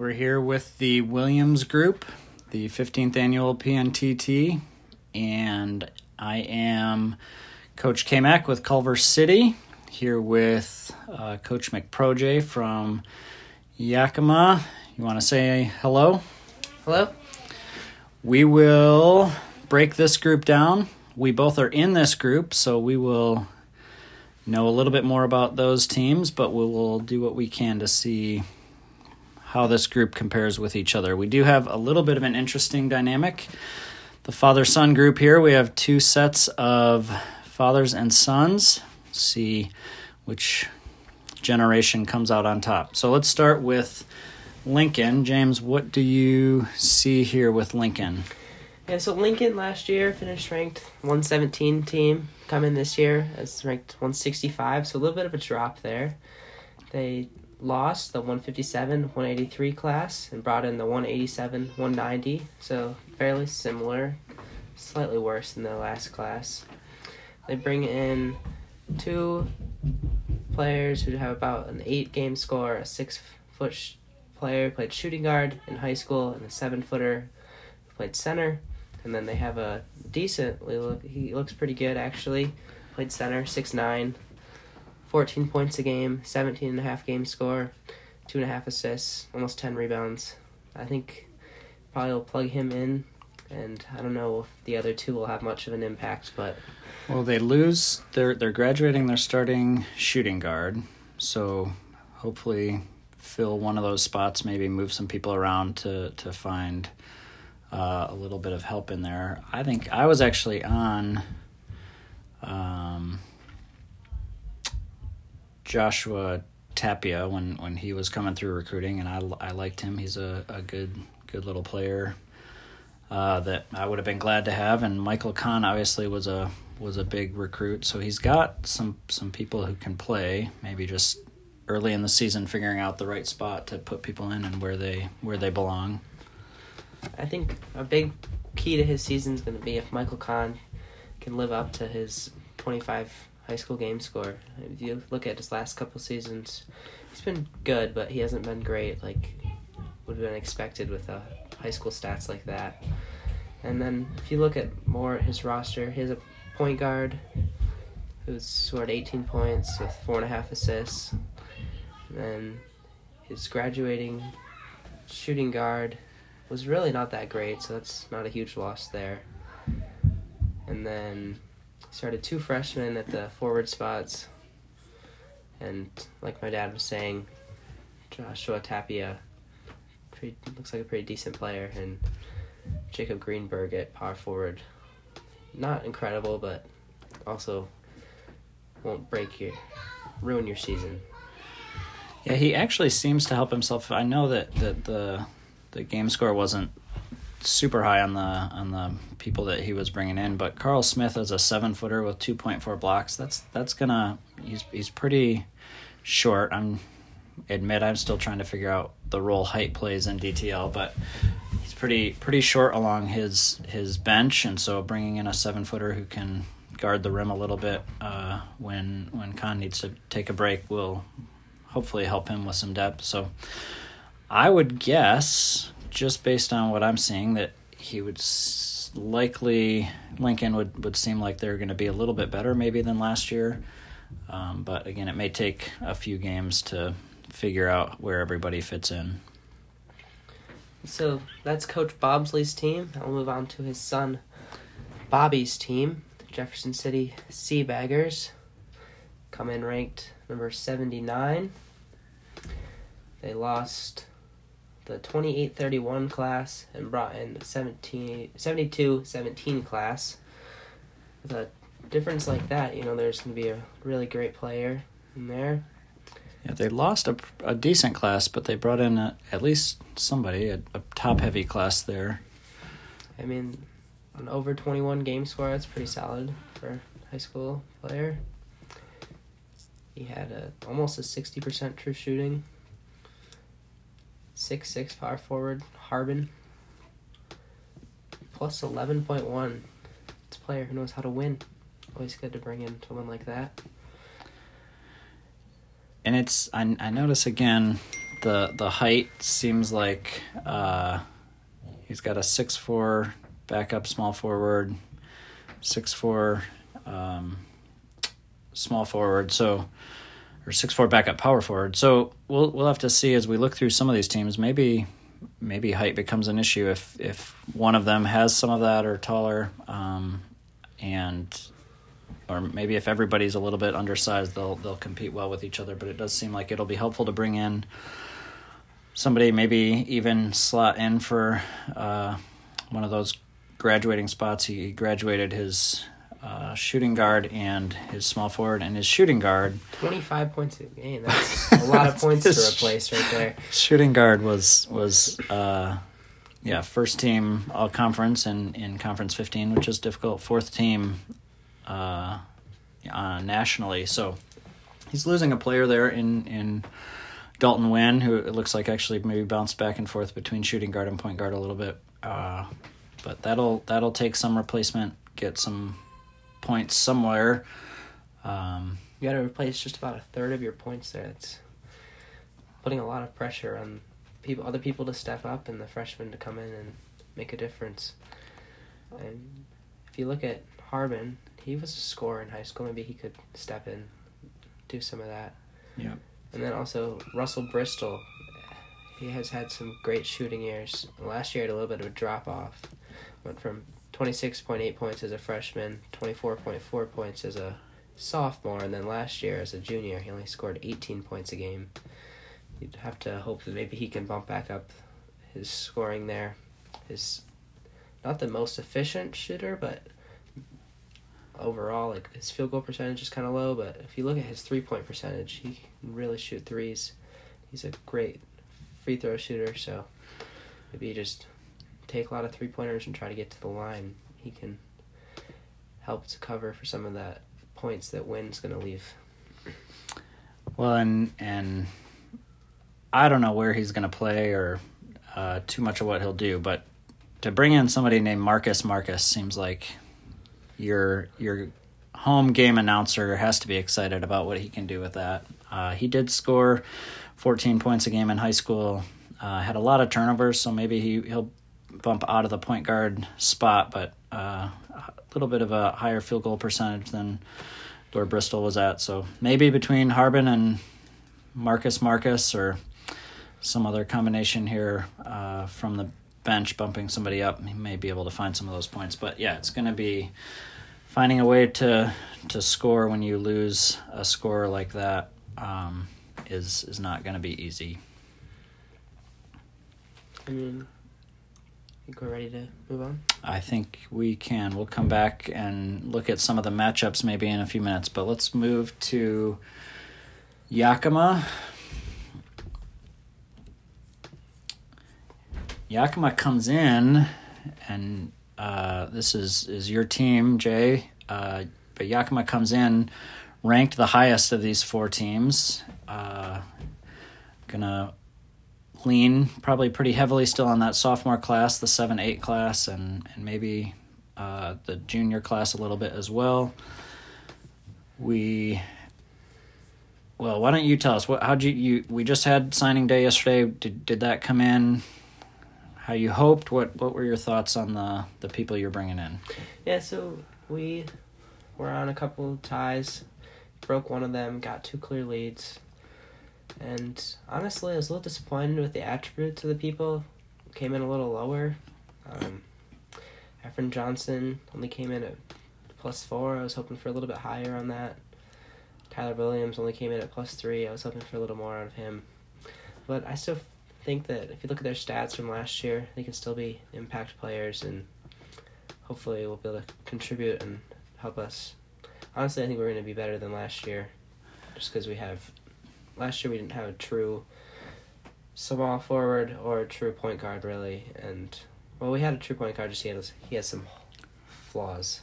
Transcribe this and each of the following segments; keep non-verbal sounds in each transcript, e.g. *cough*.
We're here with the Williams Group, the 15th annual PNTT, and I am Coach K Mac with Culver City, here with uh, Coach McProje from Yakima. You want to say hello? Hello. We will break this group down. We both are in this group, so we will know a little bit more about those teams, but we will do what we can to see how this group compares with each other. We do have a little bit of an interesting dynamic. The father son group here, we have two sets of fathers and sons. See which generation comes out on top. So let's start with Lincoln. James, what do you see here with Lincoln? Yeah, so Lincoln last year finished ranked 117 team. Coming this year as ranked 165, so a little bit of a drop there. They lost the 157 183 class and brought in the 187 190, so fairly similar, slightly worse than the last class. They bring in two players who have about an eight game score, a six foot sh- player played shooting guard in high school, and a seven footer played center. And then they have a decent, he looks pretty good actually, played center, 6'9, 14 points a game, 17 and a half game score, two and a half assists, almost 10 rebounds. I think probably will plug him in, and I don't know if the other two will have much of an impact, but. Well, they lose. They're they're graduating their starting shooting guard, so hopefully fill one of those spots. Maybe move some people around to to find uh, a little bit of help in there. I think I was actually on. Um, Joshua Tapia when when he was coming through recruiting, and I, I liked him. He's a, a good good little player uh, that I would have been glad to have. And Michael Kahn obviously was a was a big recruit, so he's got some some people who can play. Maybe just early in the season, figuring out the right spot to put people in and where they where they belong. I think a big key to his season is going to be if Michael Kahn can live up to his 25 high school game score. If you look at his last couple seasons, he's been good, but he hasn't been great like would have been expected with a high school stats like that. And then if you look at more at his roster, he has a point guard who's scored 18 points with four and a half assists. And then his graduating shooting guard was really not that great, so that's not a huge loss there. And then started two freshmen at the forward spots. And like my dad was saying, Joshua Tapia pretty, looks like a pretty decent player, and Jacob Greenberg at power forward. Not incredible, but also won't break your ruin your season. Yeah, he actually seems to help himself. I know that, that the the game score wasn't super high on the on the people that he was bringing in. But Carl Smith is a seven footer with two point four blocks, that's that's gonna he's he's pretty short. I'm admit I'm still trying to figure out the role height plays in DTL, but he's pretty pretty short along his his bench, and so bringing in a seven footer who can guard the rim a little bit uh, when when Kahn needs to take a break will hopefully help him with some depth. So I would guess just based on what I'm seeing, that he would likely Lincoln would would seem like they're going to be a little bit better maybe than last year. Um, but again, it may take a few games to figure out where everybody fits in. So that's Coach Bobsley's team. I'll move on to his son Bobby's team, Jefferson City Seabaggers. Come in ranked number 79. They lost the 2831 class and brought in the 17, 72 17 class. With a difference like that, you know, there's going to be a really great player in there. Yeah, they lost a, a decent class, but they brought in a, at least somebody, a, a top heavy class there. I mean, an over 21 game score, that's pretty solid for a high school player. He had a almost a 60% true shooting six six power forward Harbin. Plus eleven point one. It's a player who knows how to win. Always good to bring in someone like that. And it's I I notice again the the height seems like uh, he's got a six four backup small forward, six four um, small forward. So or six four backup power forward. So we'll we'll have to see as we look through some of these teams. Maybe maybe height becomes an issue if if one of them has some of that or taller, um, and or maybe if everybody's a little bit undersized, they'll they'll compete well with each other. But it does seem like it'll be helpful to bring in somebody, maybe even slot in for uh, one of those graduating spots. He graduated his uh, shooting guard and his small forward and his shooting guard. 25 points a game. *laughs* That's a lot of points to replace right there. Shooting guard was was uh, yeah first team all conference and in conference 15, which is difficult. Fourth team uh, uh, nationally, so he's losing a player there in in. Dalton Wynn, who it looks like actually maybe bounced back and forth between shooting guard and point guard a little bit, uh, but that'll that'll take some replacement, get some points somewhere. Um, you got to replace just about a third of your points there. It's putting a lot of pressure on people, other people to step up, and the freshmen to come in and make a difference. And if you look at Harbin, he was a scorer in high school. Maybe he could step in, do some of that. Yeah. And then also Russell Bristol, he has had some great shooting years. Last year, had a little bit of a drop off. Went from 26.8 points as a freshman, 24.4 points as a sophomore, and then last year as a junior, he only scored 18 points a game. You'd have to hope that maybe he can bump back up his scoring there. His not the most efficient shooter, but overall, like his field goal percentage is kind of low. But if you look at his three point percentage, he can really shoot threes. He's a great free throw shooter. So maybe just take a lot of three pointers and try to get to the line, he can help to cover for some of that points that Wynn's going to leave. Well, and and I don't know where he's going to play or uh, too much of what he'll do, but to bring in somebody named Marcus Marcus seems like your your home game announcer has to be excited about what he can do with that. Uh, he did score 14 points a game in high school. Uh, had a lot of turnovers, so maybe he he'll bump out of the point guard spot, but uh, a little bit of a higher field goal percentage than where Bristol was at. So maybe between Harbin and Marcus Marcus or some other combination here uh, from the bench bumping somebody up, he may be able to find some of those points. But yeah, it's going to be finding a way to to score when you lose a score like that um, is is not going to be easy. I mean, think we're ready to move on. I think we can. We'll come back and look at some of the matchups maybe in a few minutes, but let's move to Yakima. Yakima comes in, and uh, this is is your team, Jay. Uh, but Yakima comes in ranked the highest of these four teams. Uh, gonna lean probably pretty heavily still on that sophomore class, the seven eight class, and and maybe uh, the junior class a little bit as well. We well, why don't you tell us what how'd you you we just had signing day yesterday. Did did that come in? How you hoped? What what were your thoughts on the the people you're bringing in? Yeah, so we were on a couple ties, broke one of them, got two clear leads. And honestly, I was a little disappointed with the attributes of the people. Came in a little lower. Um, Efren Johnson only came in at plus four. I was hoping for a little bit higher on that. Tyler Williams only came in at plus three. I was hoping for a little more out of him. But I still think that if you look at their stats from last year, they can still be impact players and hopefully we'll be able to contribute and help us. Honestly, I think we're going to be better than last year just because we have last year we didn't have a true small forward or a true point guard really, and well, we had a true point guard. Just he has he has some flaws.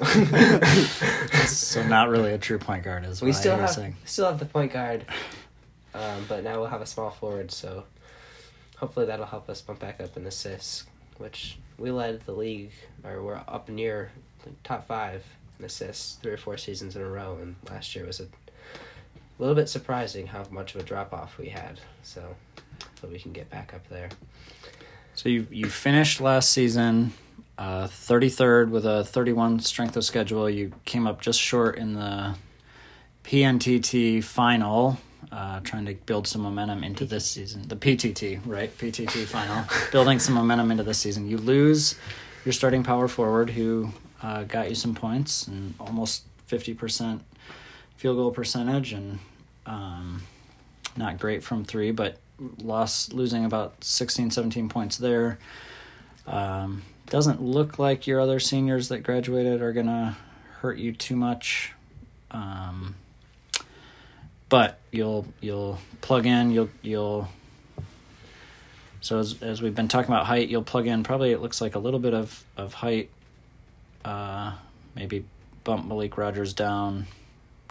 *laughs* so not really a true point guard is we still have saying. still have the point guard, um, but now we'll have a small forward. So hopefully that'll help us bump back up in assists, which we led the league or we're up near top five in assists three or four seasons in a row, and last year was a a little bit surprising how much of a drop off we had. So, so we can get back up there. So you you finished last season uh, 33rd with a 31 strength of schedule. You came up just short in the PNTT final, uh, trying to build some momentum into this season. The PTT, right? PTT final, *laughs* building some momentum into this season. You lose your starting power forward, who uh, got you some points and almost 50% field goal percentage, and um, not great from three, but lost losing about 16, 17 points there. Um, doesn't look like your other seniors that graduated are gonna hurt you too much. Um, but you'll you'll plug in you'll you'll so as as we've been talking about height you'll plug in probably it looks like a little bit of of height uh maybe bump Malik Rogers down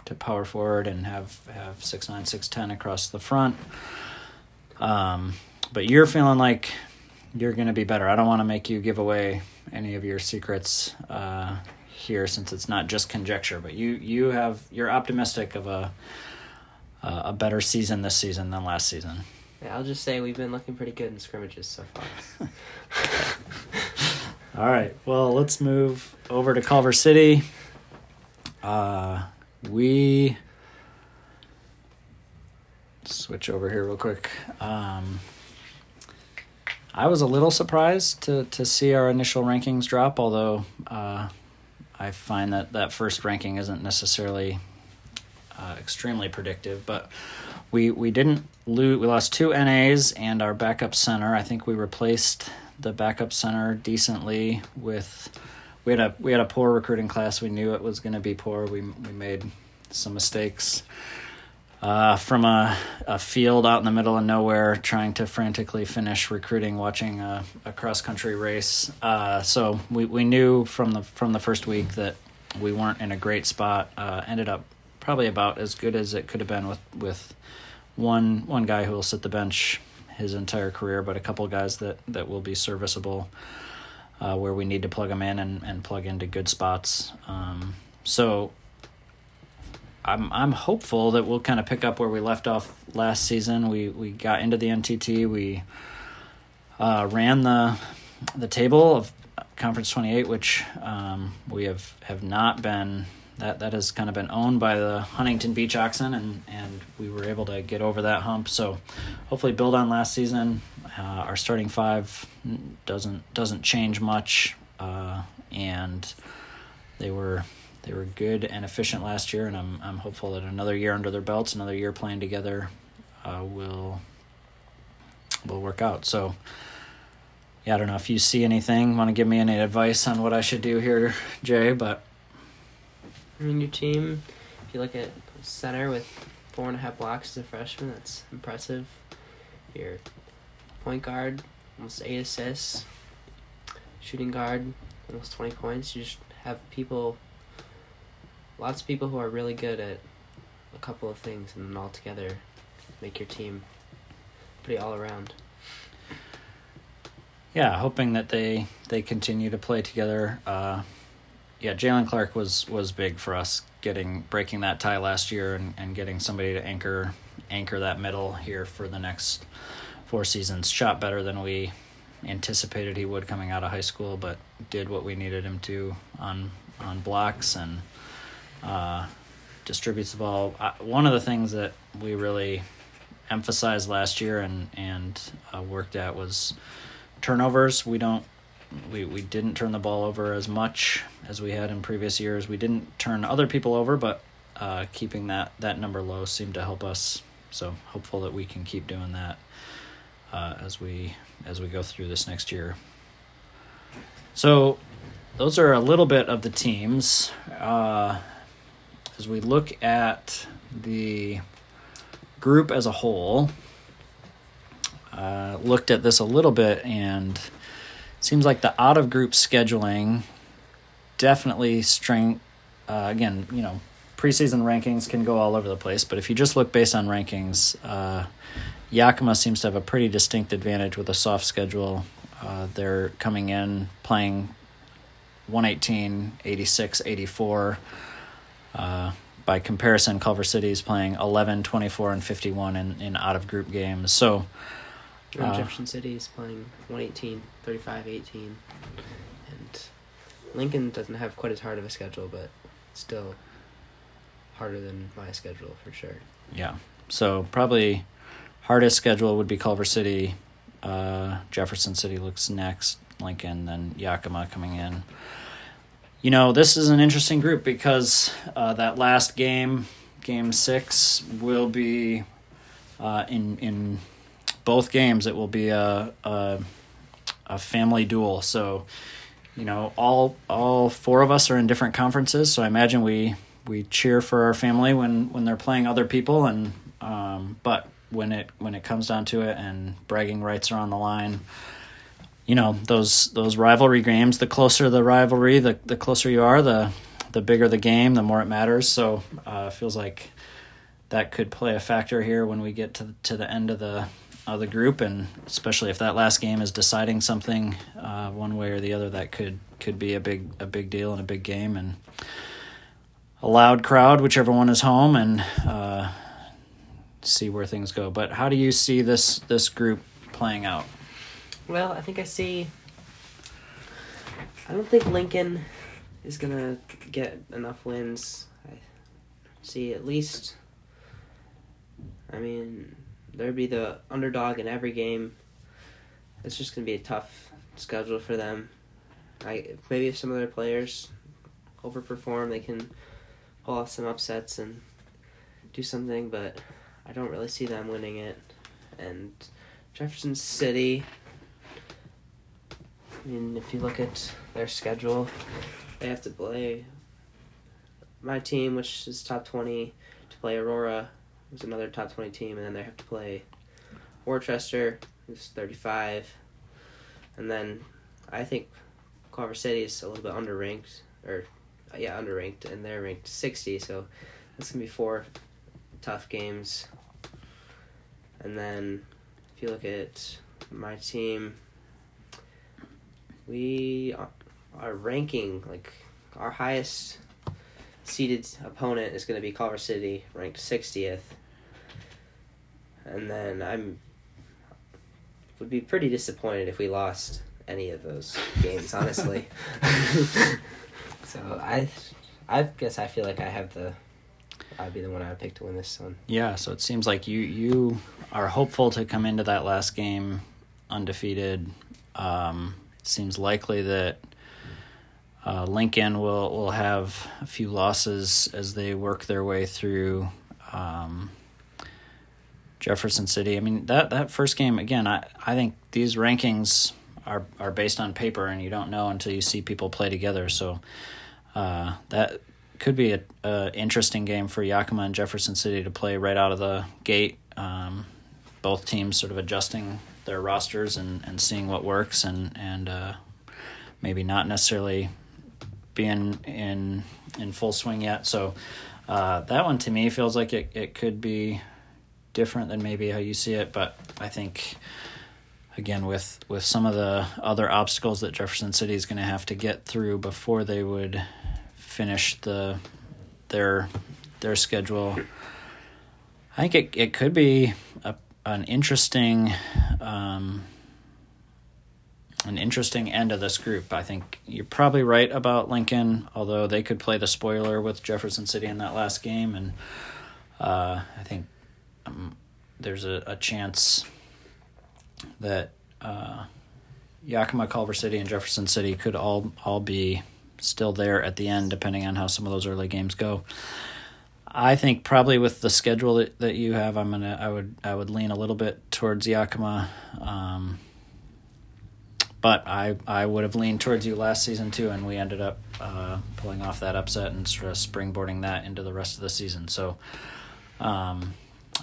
to power forward and have have six nine six ten across the front um but you're feeling like you're going to be better. I don't want to make you give away any of your secrets uh, here since it's not just conjecture, but you you have you're optimistic of a uh, a better season this season than last season. Yeah, I'll just say we've been looking pretty good in scrimmages so far. *laughs* All right. Well, let's move over to Culver City. Uh, we switch over here real quick. Um, I was a little surprised to to see our initial rankings drop, although uh, I find that that first ranking isn't necessarily uh, extremely predictive. But we we didn't lose. We lost two NAs and our backup center. I think we replaced the backup center decently with. We had a we had a poor recruiting class. We knew it was going to be poor. We we made some mistakes uh, from a, a field out in the middle of nowhere, trying to frantically finish recruiting, watching a, a cross country race. Uh, so we, we knew from the from the first week that we weren't in a great spot. Uh, ended up probably about as good as it could have been with with one one guy who will sit the bench his entire career, but a couple guys that that will be serviceable. Uh, where we need to plug them in and, and plug into good spots. Um, so I'm I'm hopeful that we'll kind of pick up where we left off last season. We we got into the NTT. We uh, ran the the table of Conference 28, which um, we have have not been that that has kind of been owned by the Huntington Beach Oxen, and and we were able to get over that hump. So hopefully build on last season. Uh, our starting five doesn't doesn't change much, uh, and they were they were good and efficient last year, and I'm I'm hopeful that another year under their belts, another year playing together, uh, will will work out. So, yeah, I don't know if you see anything. Want to give me any advice on what I should do here, Jay? But I mean, your team. If you look at center with four and a half blocks as a freshman, that's impressive. Your point guard, almost eight assists. Shooting guard, almost twenty points. You just have people lots of people who are really good at a couple of things and then all together make your team pretty all around. Yeah, hoping that they they continue to play together. Uh, yeah, Jalen Clark was was big for us getting breaking that tie last year and, and getting somebody to anchor anchor that middle here for the next four seasons. Shot better than we anticipated he would coming out of high school, but did what we needed him to on on blocks and uh, distributes the ball. Uh, one of the things that we really emphasized last year and and uh, worked at was turnovers. We don't we, we didn't turn the ball over as much as we had in previous years. We didn't turn other people over, but uh, keeping that that number low seemed to help us. So hopeful that we can keep doing that uh, as we as we go through this next year. So those are a little bit of the teams. Uh, as we look at the group as a whole, uh, looked at this a little bit and seems like the out of group scheduling definitely string uh, again you know preseason rankings can go all over the place but if you just look based on rankings uh, yakima seems to have a pretty distinct advantage with a soft schedule uh, they're coming in playing 118 86 84 uh, by comparison, Culver City is playing 11, 24, and 51 in, in out of group games. So, Uh, Jefferson City is playing 118, 35, 18. And Lincoln doesn't have quite as hard of a schedule, but still harder than my schedule for sure. yeah. So, probably hardest schedule would be Culver City. Uh, Jefferson City looks next, Lincoln, then Yakima coming in. You know, this is an interesting group because uh, that last game, game six, will be uh, in in both games. It will be a, a a family duel. So, you know, all all four of us are in different conferences. So I imagine we we cheer for our family when when they're playing other people, and um, but when it when it comes down to it and bragging rights are on the line you know those those rivalry games the closer the rivalry the the closer you are the the bigger the game the more it matters so uh it feels like that could play a factor here when we get to to the end of the of the group and especially if that last game is deciding something uh one way or the other that could could be a big a big deal and a big game and a loud crowd whichever one is home and uh see where things go but how do you see this this group playing out Well, I think I see. I don't think Lincoln is gonna get enough wins. I see at least. I mean, there'd be the underdog in every game. It's just gonna be a tough schedule for them. I maybe if some of their players overperform, they can pull off some upsets and do something, but I don't really see them winning it. And Jefferson City. I mean, if you look at their schedule, they have to play my team, which is top 20, to play Aurora, who's another top 20 team, and then they have to play Worcester, who's 35. And then I think Culver City is a little bit underranked, or yeah, underranked, and they're ranked 60, so that's to be four tough games. And then if you look at my team, we are, are ranking like our highest seeded opponent is going to be Culver City, ranked 60th. And then I'm would be pretty disappointed if we lost any of those games, honestly. *laughs* so I I guess I feel like I have the I'd be the one I would pick to win this one. Yeah, so it seems like you you are hopeful to come into that last game undefeated. Um, it seems likely that uh, Lincoln will will have a few losses as they work their way through um, Jefferson City. I mean that that first game again. I I think these rankings are are based on paper, and you don't know until you see people play together. So uh, that could be a, a interesting game for Yakima and Jefferson City to play right out of the gate. Um, both teams sort of adjusting their rosters and, and seeing what works and and uh, maybe not necessarily being in in full swing yet. So uh, that one to me feels like it, it could be different than maybe how you see it, but I think again with with some of the other obstacles that Jefferson City is going to have to get through before they would finish the their their schedule. I think it it could be a an interesting um, an interesting end of this group. I think you're probably right about Lincoln, although they could play the spoiler with Jefferson City in that last game, and uh, I think there's a, a chance that uh, Yakima, Culver City, and Jefferson City could all all be still there at the end, depending on how some of those early games go. I think probably with the schedule that, that you have, I'm gonna I would I would lean a little bit towards Yakima, um, but I I would have leaned towards you last season too, and we ended up uh, pulling off that upset and sort of springboarding that into the rest of the season. So um,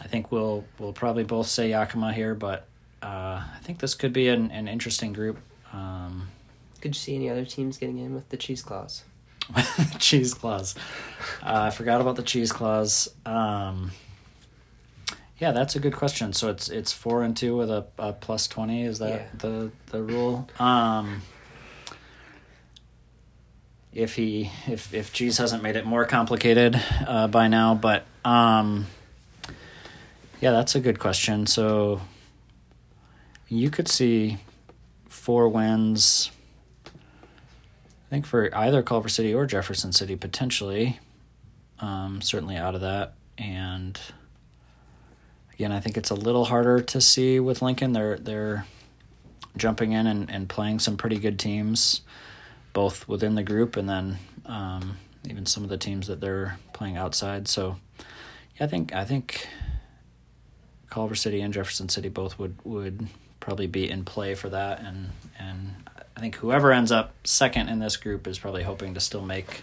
I think we'll we'll probably both say Yakima here, but uh, I think this could be an, an interesting group. Um, Could you see any other teams getting in with the cheese clause? *laughs* cheese clause. Uh, I forgot about the cheese clause. Um, yeah, that's a good question. So it's it's four and two with a, a plus twenty. Is that Yeah. the the rule? Um, if he if if G's hasn't made it more complicated uh, by now, but um, yeah, that's a good question. So you could see four wins. I think for either Culver City or Jefferson City potentially. Um, certainly out of that, and again, I think it's a little harder to see with Lincoln. They're they're jumping in and, and playing some pretty good teams, both within the group and then um, even some of the teams that they're playing outside. So, yeah, I think I think Culver City and Jefferson City both would would probably be in play for that, and and I think whoever ends up second in this group is probably hoping to still make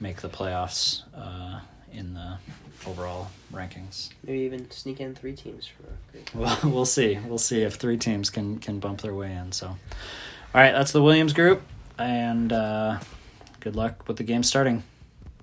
make the playoffs uh, in the overall rankings. Maybe even sneak in three teams for a group. *laughs* Well, we'll see. We'll see if three teams can can bump their way in. So, all right, that's the Williams group, and uh, good luck with the game starting.